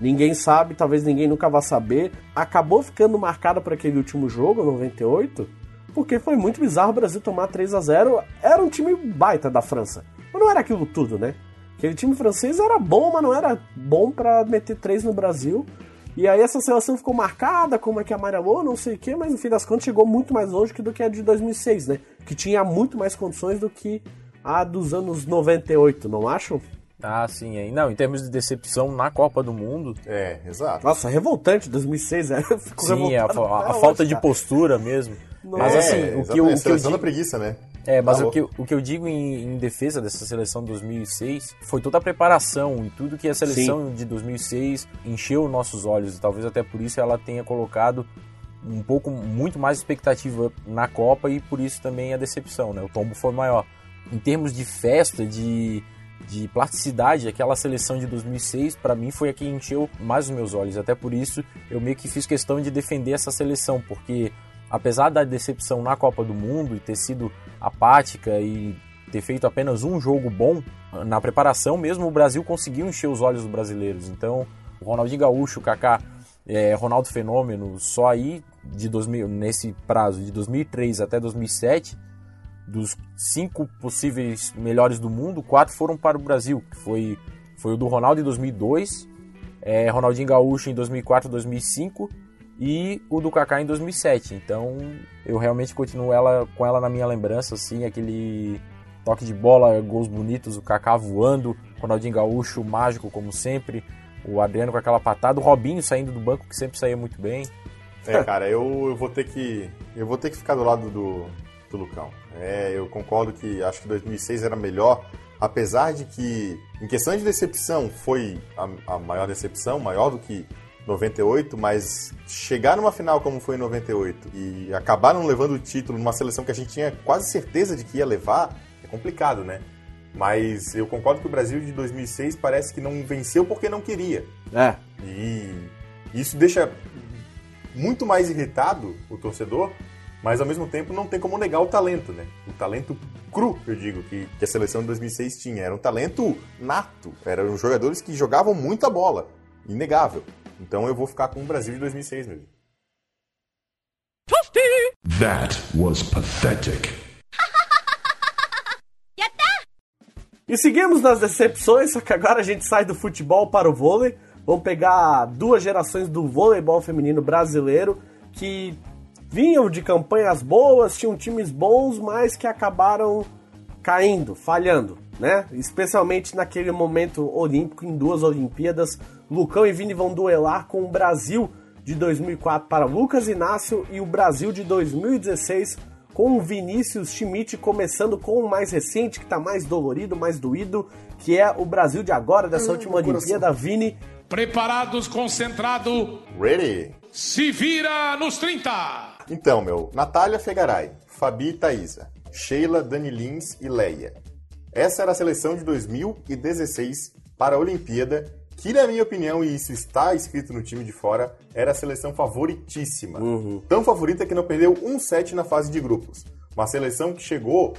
Ninguém sabe, talvez ninguém nunca vá saber. Acabou ficando marcada por aquele último jogo, 98, porque foi muito bizarro o Brasil tomar 3 a 0 Era um time baita da França. Mas não era aquilo tudo, né? Aquele time francês era bom, mas não era bom pra meter 3 no Brasil. E aí essa seleção ficou marcada como é que amarelou, não sei o quê, mas no fim das contas chegou muito mais longe que do que a de 2006, né? Que tinha muito mais condições do que a dos anos 98, não acham? Ah, sim. Aí. Não, em termos de decepção na Copa do Mundo, É, exato. Nossa, revoltante, 2006, é, sim, a, a- a falta de cara. postura mesmo. Mas É, assim, o que eu, exatamente, o que eu digo... preguiça, né? É, mas o que, eu- o que eu digo em, em defesa dessa seleção de 2006 foi toda a preparação e tudo que a seleção de 2006 encheu nossos olhos e talvez até por isso ela tenha colocado um pouco muito mais expectativa na Copa e por isso também a decepção, né? O tombo foi maior. Em termos de festa, de, de plasticidade, aquela seleção de 2006 para mim foi a que encheu mais os meus olhos. Até por isso eu meio que fiz questão de defender essa seleção, porque apesar da decepção na Copa do Mundo e ter sido apática e ter feito apenas um jogo bom, na preparação mesmo o Brasil conseguiu encher os olhos dos brasileiros. Então, o Ronaldinho Gaúcho, o Kaká, é, Ronaldo Fenômeno, só aí de 2000, nesse prazo de 2003 até 2007, dos cinco possíveis melhores do mundo, quatro foram para o Brasil, que foi foi o do Ronaldo em 2002, é, Ronaldinho Gaúcho em 2004, 2005 e o do Kaká em 2007. Então, eu realmente continuo ela com ela na minha lembrança, assim, aquele toque de bola, gols bonitos, o Kaká voando, Ronaldinho Gaúcho mágico como sempre, o Adriano com aquela patada, o Robinho saindo do banco que sempre saía muito bem. É, cara, eu, eu vou ter que eu vou ter que ficar do lado do, do Lucão. É, eu concordo que acho que 2006 era melhor, apesar de que em questão de decepção foi a, a maior decepção, maior do que 98, mas chegar numa final como foi em 98 e acabar não levando o título numa seleção que a gente tinha quase certeza de que ia levar, é complicado, né? Mas eu concordo que o Brasil de 2006 parece que não venceu porque não queria. É, E isso deixa muito mais irritado o torcedor, mas ao mesmo tempo não tem como negar o talento, né? O talento cru, eu digo, que, que a seleção de 2006 tinha. Era um talento nato. Eram jogadores que jogavam muita bola. Inegável. Então eu vou ficar com o Brasil de 2006 mesmo. That was pathetic. E seguimos nas decepções, só que agora a gente sai do futebol para o vôlei. Vamos pegar duas gerações do voleibol feminino brasileiro que vinham de campanhas boas, tinham times bons, mas que acabaram caindo, falhando, né? Especialmente naquele momento olímpico em duas Olimpíadas. Lucão e Vini vão duelar com o Brasil de 2004 para Lucas Inácio e o Brasil de 2016 com o Vinícius Schmidt começando com o mais recente, que tá mais dolorido, mais doído, que é o Brasil de agora, dessa última coração. Olimpíada. Vini, Preparados, concentrado, Ready? se vira nos 30. Então, meu, Natália Fegaray, Fabi e Thaísa, Sheila, Dani Lins e Leia. Essa era a seleção de 2016 para a Olimpíada, que na minha opinião, e isso está escrito no time de fora, era a seleção favoritíssima. Tão favorita que não perdeu um set na fase de grupos. Uma seleção que chegou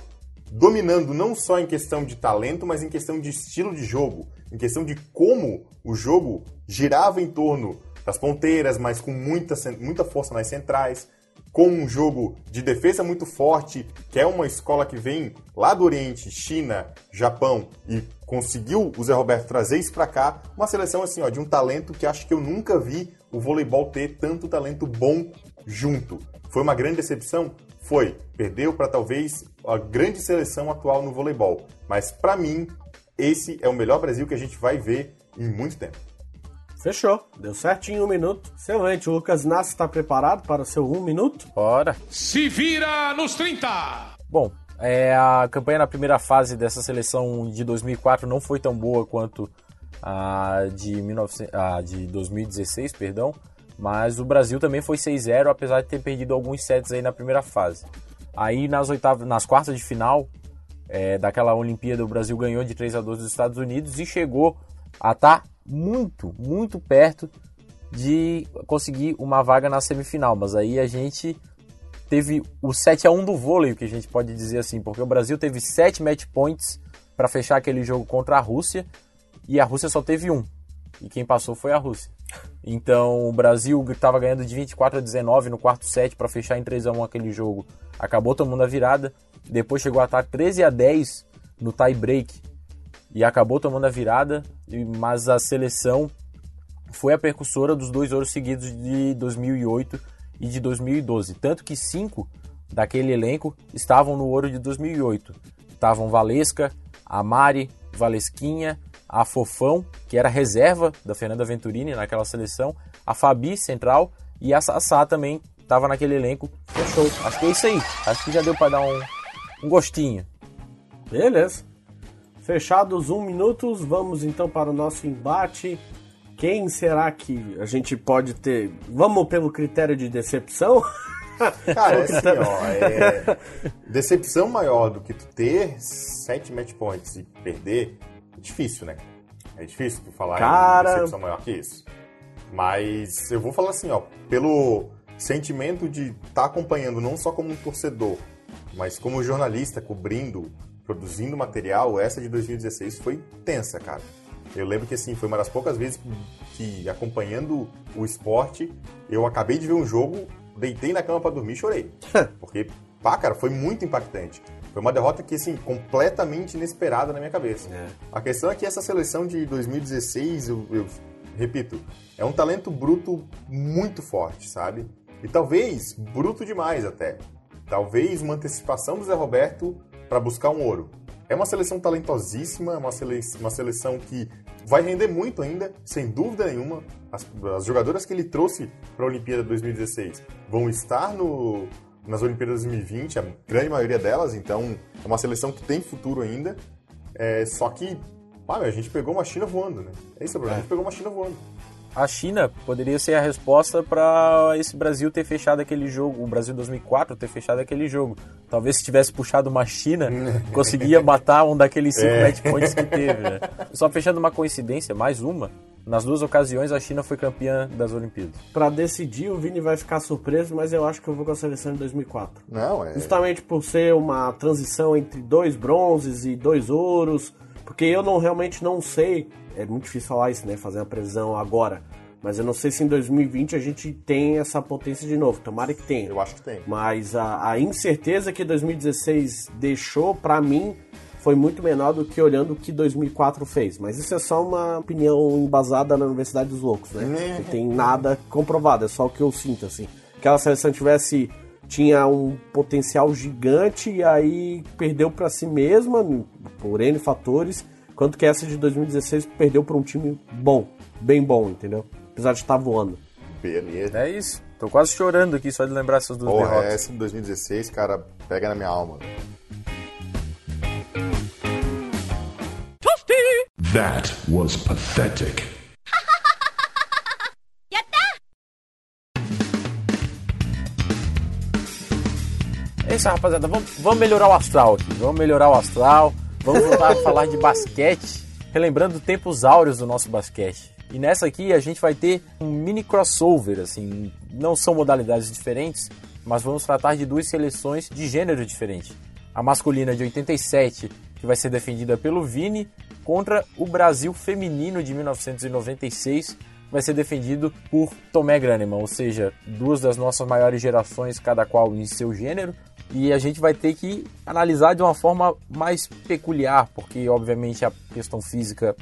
dominando não só em questão de talento, mas em questão de estilo de jogo, em questão de como o jogo girava em torno das ponteiras, mas com muita, muita força nas centrais, com um jogo de defesa muito forte, que é uma escola que vem lá do Oriente, China, Japão, e conseguiu o Zé Roberto trazer isso para cá, uma seleção assim, ó, de um talento que acho que eu nunca vi o voleibol ter tanto talento bom junto. Foi uma grande decepção? Foi. Perdeu para talvez a grande seleção atual no voleibol. Mas para mim, esse é o melhor Brasil que a gente vai ver em muito tempo. Fechou. Deu certinho um minuto. Excelente. O Lucas Nassi está preparado para o seu um minuto? Bora. Se vira nos 30! Bom, é, a campanha na primeira fase dessa seleção de 2004 não foi tão boa quanto a de, 19, a de 2016, perdão. Mas o Brasil também foi 6-0, apesar de ter perdido alguns sets aí na primeira fase. Aí nas oitavas, nas quartas de final é, daquela Olimpíada, o Brasil ganhou de 3 a 2 dos Estados Unidos e chegou a estar tá muito, muito perto de conseguir uma vaga na semifinal. Mas aí a gente teve o 7 a 1 do vôlei, que a gente pode dizer assim, porque o Brasil teve 7 match points para fechar aquele jogo contra a Rússia e a Rússia só teve um. E quem passou foi a Rússia. Então o Brasil estava ganhando de 24 a 19 no quarto set para fechar em 3 a 1 aquele jogo. Acabou tomando a virada, depois chegou a estar 13 a 10 no tie break e acabou tomando a virada, mas a seleção foi a percussora dos dois ouros seguidos de 2008 e de 2012. Tanto que cinco daquele elenco estavam no ouro de 2008. Estavam Valesca, a Mari, Valesquinha, a Fofão, que era reserva da Fernanda Venturini naquela seleção, a Fabi, central, e a Sassá também estava naquele elenco. Fechou. Acho que é isso aí. Acho que já deu para dar um, um gostinho. Beleza. Fechados um minutos, vamos então para o nosso embate. Quem será que a gente pode ter? Vamos pelo critério de decepção? Cara, é assim, ó, é... decepção maior do que tu ter sete match points e perder, é difícil, né? É difícil tu falar Cara... em decepção maior que isso. Mas eu vou falar assim, ó, pelo sentimento de estar tá acompanhando não só como um torcedor, mas como jornalista cobrindo produzindo material, essa de 2016 foi tensa, cara. Eu lembro que assim, foi uma das poucas vezes que, acompanhando o esporte, eu acabei de ver um jogo, deitei na cama para dormir e chorei. Porque, pá, cara, foi muito impactante. Foi uma derrota que, assim, completamente inesperada na minha cabeça. É. A questão é que essa seleção de 2016, eu, eu repito, é um talento bruto muito forte, sabe? E talvez bruto demais até. Talvez uma antecipação do Zé Roberto para buscar um ouro. É uma seleção talentosíssima, é uma, sele uma seleção que vai render muito ainda, sem dúvida nenhuma. As, as jogadoras que ele trouxe para a Olimpíada 2016 vão estar no, nas Olimpíadas 2020, a grande maioria delas, então é uma seleção que tem futuro ainda. É, só que, ah, a gente pegou uma China voando, né? É isso, é. a gente pegou uma China voando a China poderia ser a resposta para esse Brasil ter fechado aquele jogo, o Brasil 2004 ter fechado aquele jogo. Talvez se tivesse puxado uma China, conseguia matar um daqueles cinco é. match points que teve. Né? Só fechando uma coincidência, mais uma. Nas duas ocasiões a China foi campeã das Olimpíadas. Para decidir, o Vini vai ficar surpreso, mas eu acho que eu vou com a seleção de 2004. Não, é. Justamente por ser uma transição entre dois bronzes e dois ouros, porque eu não realmente não sei é muito difícil falar isso, né? Fazer uma previsão agora. Mas eu não sei se em 2020 a gente tem essa potência de novo. Tomara que tenha. Eu acho que tem. Mas a, a incerteza que 2016 deixou, para mim, foi muito menor do que olhando o que 2004 fez. Mas isso é só uma opinião embasada na Universidade dos Loucos, né? Não tem nada comprovado, é só o que eu sinto, assim. Aquela seleção tivesse tinha um potencial gigante e aí perdeu para si mesma por N fatores Quanto que essa de 2016 perdeu para um time bom, bem bom, entendeu? Apesar de estar voando. Beleza. É isso. Tô quase chorando aqui só de lembrar essas duas Porra, derrotas. essa de 2016, cara, pega na minha alma. That was pathetic. Isso, rapaziada. Vamos, vamos melhorar o astral aqui. Vamos melhorar o astral. Vamos voltar a falar de basquete, relembrando tempos áureos do nosso basquete. E nessa aqui a gente vai ter um mini crossover, assim, não são modalidades diferentes, mas vamos tratar de duas seleções de gênero diferente. a masculina de 87, que vai ser defendida pelo Vini, contra o Brasil feminino de 1996, vai ser defendido por Tomé Graneman, ou seja, duas das nossas maiores gerações, cada qual em seu gênero, e a gente vai ter que analisar de uma forma mais peculiar, porque obviamente a questão física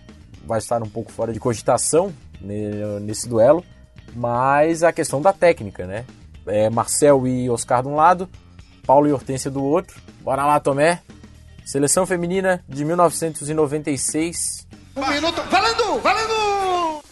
vai estar um pouco fora de cogitação nesse duelo, mas a questão da técnica, né? É Marcel e Oscar de um lado, Paulo e Hortência do outro. Bora lá, Tomé. Seleção feminina de 1996. Um minuto, valendo, valendo!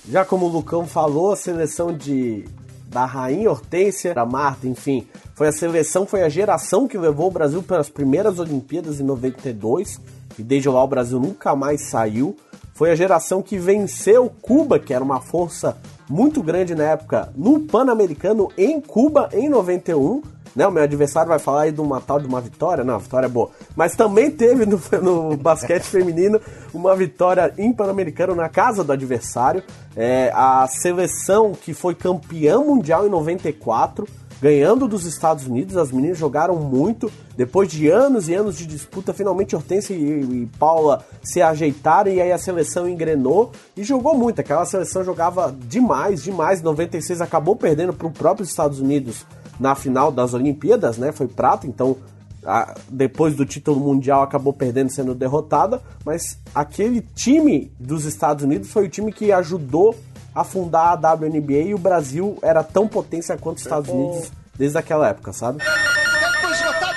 Já como o Lucão falou, a seleção de da Rainha Hortência, da Marta, enfim, foi a seleção, foi a geração que levou o Brasil para as primeiras Olimpíadas em 92 e desde lá o Brasil nunca mais saiu. Foi a geração que venceu Cuba, que era uma força muito grande na época, no Pan-Americano em Cuba em 91 né? O meu adversário vai falar aí de uma tal de uma vitória, não, a vitória é boa. Mas também teve no, no basquete feminino uma vitória em Pan-Americano na casa do adversário. É, a seleção que foi campeã mundial em 94 ganhando dos Estados Unidos. As meninas jogaram muito. Depois de anos e anos de disputa, finalmente Hortência e, e, Paula se ajeitaram e aí a seleção engrenou e jogou muito. Aquela seleção jogava demais, demais. 96 acabou perdendo para o próprio Estados Unidos na final das Olimpíadas, né? Foi prata, então a, depois do título mundial acabou perdendo, sendo derrotada. Mas aquele time dos Estados Unidos foi o time que ajudou a fundar a WNBA e o Brasil era tão potência quanto os Estados Unidos desde aquela época, sabe?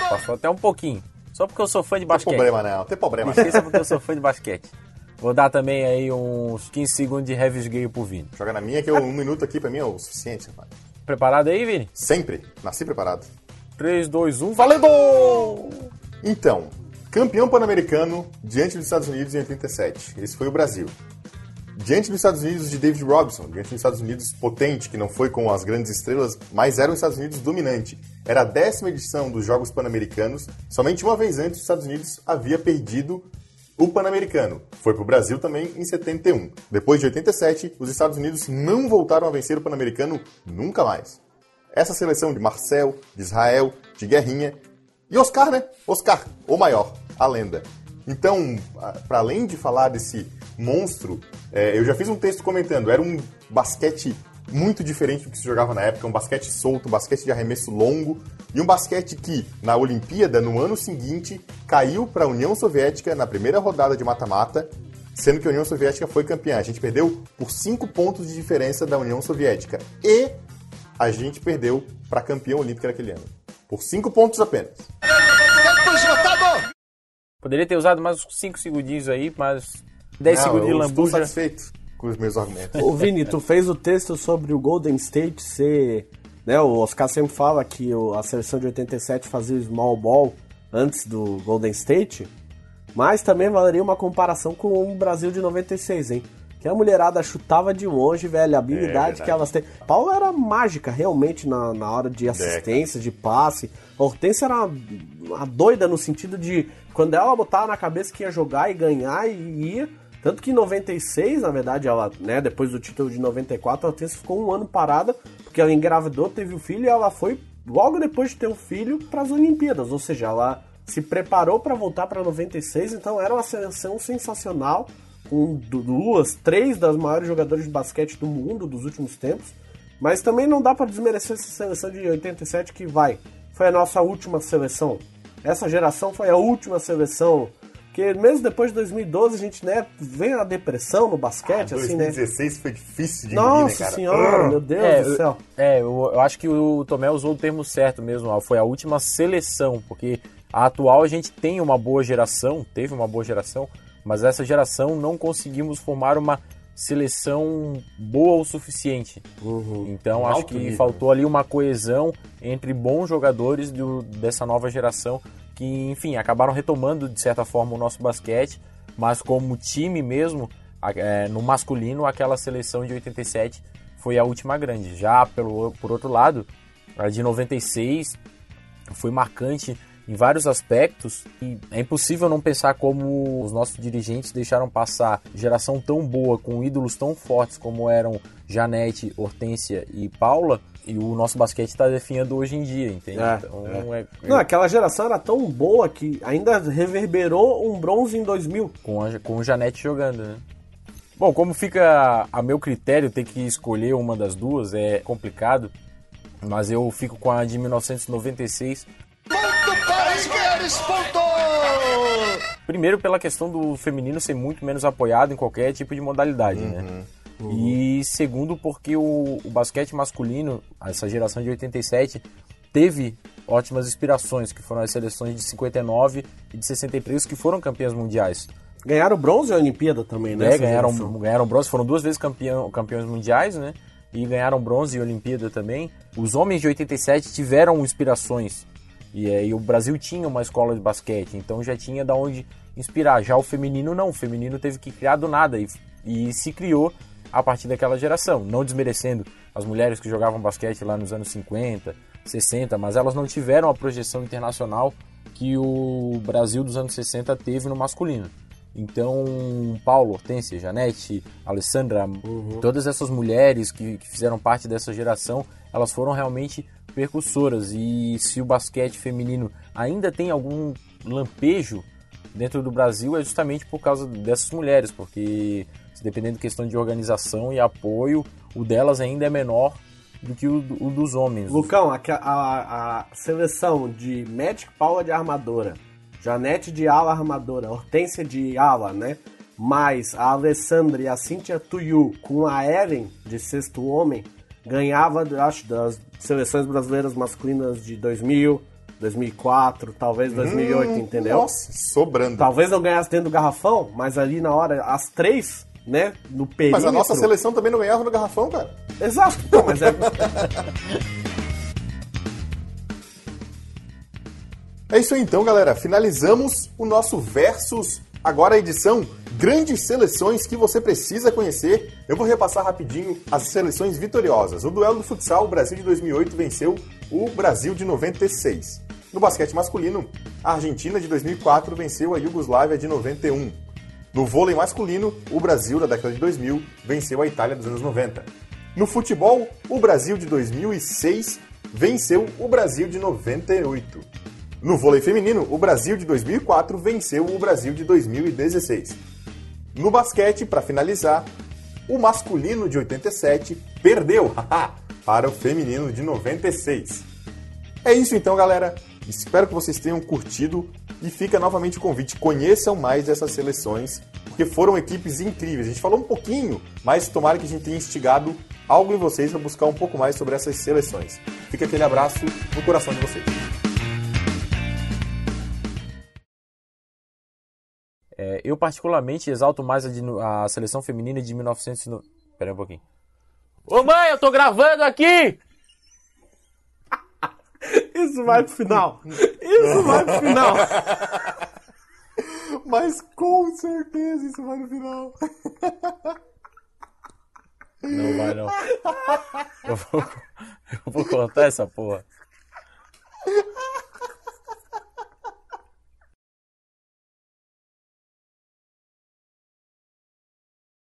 Passou até um pouquinho. Só porque eu sou fã de basquete. Tem problema não, tem problema. Não só porque eu sou fã de basquete. Vou dar também aí uns 15 segundos de Heavy Gay pro Vini. Joga na minha que um minuto aqui pra mim é o suficiente, rapaz. Preparado aí, Vini? Sempre. Nasci preparado. 3, 2, 1, valendo! Então, campeão pan-americano diante dos Estados Unidos em 87. Esse foi o Brasil. Diante dos Estados Unidos de David Robinson, diante dos Estados Unidos potente, que não foi com as grandes estrelas, mas era os Estados Unidos dominante. Era a décima edição dos Jogos Pan-Americanos. Somente uma vez antes, os Estados Unidos havia perdido o Pan-Americano. Foi para o Brasil também em 71. Depois de 87, os Estados Unidos não voltaram a vencer o Pan-Americano nunca mais. Essa seleção de Marcel, de Israel, de Guerrinha e Oscar, né? Oscar, o maior, a lenda. Então, para além de falar desse monstro, é, eu já fiz um texto comentando, era um basquete muito diferente do que se jogava na época, um basquete solto, um basquete de arremesso longo e um basquete que, na Olimpíada, no ano seguinte, caiu para a União Soviética na primeira rodada de mata-mata, sendo que a União Soviética foi campeã. A gente perdeu por 5 pontos de diferença da União Soviética e a gente perdeu para campeã olímpica naquele ano. Por 5 pontos apenas. Poderia ter usado mais uns 5 segundinhos aí, mas 10 segundos de lambuja. Estou satisfeito com os meus argumentos. Ô Vini, tu fez o texto sobre o Golden State ser... Né, o Oscar sempre fala que a seleção de 87 fazia o small ball antes do Golden State, mas também valeria uma comparação com o Brasil de 96, hein? Que a mulherada chutava de longe, velho, a habilidade é que elas têm. Paulo era mágica, realmente, na, na hora de assistência, de passe. A Hortência era uma, uma doida no sentido de quando ela botava na cabeça que ia jogar e ganhar e ia tanto que em 96, na verdade, ela, né, depois do título de 94, a Hortência ficou um ano parada, porque ela engravidou, teve o um filho e ela foi logo depois de ter o um filho para as Olimpíadas, ou seja, ela se preparou para voltar para 96, então era uma seleção sensacional, com duas, três das maiores jogadores de basquete do mundo dos últimos tempos. Mas também não dá para desmerecer essa seleção de 87 que vai. Foi a nossa última seleção. Essa geração foi a última seleção porque mesmo depois de 2012, a gente, né, vem a depressão no basquete, ah, assim, 2016 né? foi difícil de Nossa engolir, né, cara? senhora, ah. meu Deus é, do céu. É, eu, eu, acho que o Tomé usou o termo certo mesmo, foi a última seleção, porque a atual a gente tem uma boa geração, teve uma boa geração, mas essa geração não conseguimos formar uma seleção boa o suficiente. Uhum. Então um acho que nível. faltou ali uma coesão entre bons jogadores do, dessa nova geração que, enfim, acabaram retomando de certa forma o nosso basquete, mas como time mesmo, é, no masculino, aquela seleção de 87 foi a última grande. Já pelo, por outro lado, a de 96 foi marcante em vários aspectos e é impossível não pensar como os nossos dirigentes deixaram passar geração tão boa com ídolos tão fortes como eram Janete, Hortência e Paula e o nosso basquete está definhando hoje em dia, entende? É, então, é- Não, aquela geração era tão boa que ainda reverberou um bronze em 2000. com, a, com o Janete jogando, né? Bom, como fica a meu critério ter que escolher uma das duas, é complicado, mas eu fico com a de 1996, Ponto para ponto! primeiro pela questão do feminino ser muito menos apoiado em qualquer tipo de modalidade, né? E segundo porque o, o basquete masculino, essa geração de 87, teve ótimas inspirações, que foram as seleções de 59 e de 63 que foram campeãs mundiais. Ganharam bronze na Olimpíada também, né? É, ganharam, geração. ganharam bronze, foram duas vezes campeão, campeões mundiais, né? E ganharam bronze e Olimpíada também. Os homens de 87 tiveram inspirações. E aí o Brasil tinha uma escola de basquete, então já tinha da onde inspirar. Já o feminino não, o feminino teve que criar do nada e, e se criou a partir daquela geração. Não desmerecendo as mulheres que jogavam basquete lá nos anos 50, 60, mas elas não tiveram a projeção internacional que o Brasil dos anos 60 teve no masculino. Então, Paulo, Hortência, Janete, Alessandra, todas essas mulheres que, que fizeram parte dessa geração, elas foram realmente percussoras. E se o basquete feminino ainda tem algum lampejo dentro do Brasil, é justamente por causa dessas mulheres, porque dependendo de questão de organização e apoio, o delas ainda é menor do que o, o dos homens. Lucão, a, a- a seleção de Magic Paula de armadora, Janete de ala armadora, Hortência de ala, né? Mais a Alessandra e a Cynthia Tuyu com a Eren de sexto homem, ganhava, eu acho, das seleções brasileiras masculinas de 2000, 2004, talvez 2008, entendeu? Nossa, sobrando. Talvez não ganhasse dentro do garrafão, mas ali na hora, as três, né? No perímetro. Mas a nossa seleção também não ganhava no garrafão, cara. Exato, então, mas é. É isso aí então, galera. Finalizamos o nosso Versus. Agora a edição Grandes Seleções que você precisa conhecer. Eu vou repassar rapidinho as seleções vitoriosas. O duelo do futsal, o Brasil de 2008 venceu o Brasil de 96. No basquete masculino, a Argentina de 2004 venceu a Iugoslávia de 91. No vôlei masculino, o Brasil da década de 2000 venceu a Itália dos anos 90. No futebol, o Brasil de 2006 venceu o Brasil de 98. No vôlei feminino, o Brasil de 2004 venceu o Brasil de 2016. No basquete, para finalizar, o masculino de 87 perdeu para o feminino de 96. É isso então, galera. Espero que vocês tenham curtido e fica novamente o convite. Conheçam mais essas seleções, porque foram equipes incríveis. A gente falou um pouquinho, mas tomara que a gente tenha instigado algo em vocês para buscar um pouco mais sobre essas seleções. Fica aquele abraço no coração de vocês. É, eu particularmente exalto mais a, de a seleção feminina de 1900 Pera aí um pouquinho. Ô mãe, eu tô gravando aqui! Isso vai pro final. Isso vai pro final. Mas com certeza isso vai no final. Não vai não. Eu vou, eu vou essa porra.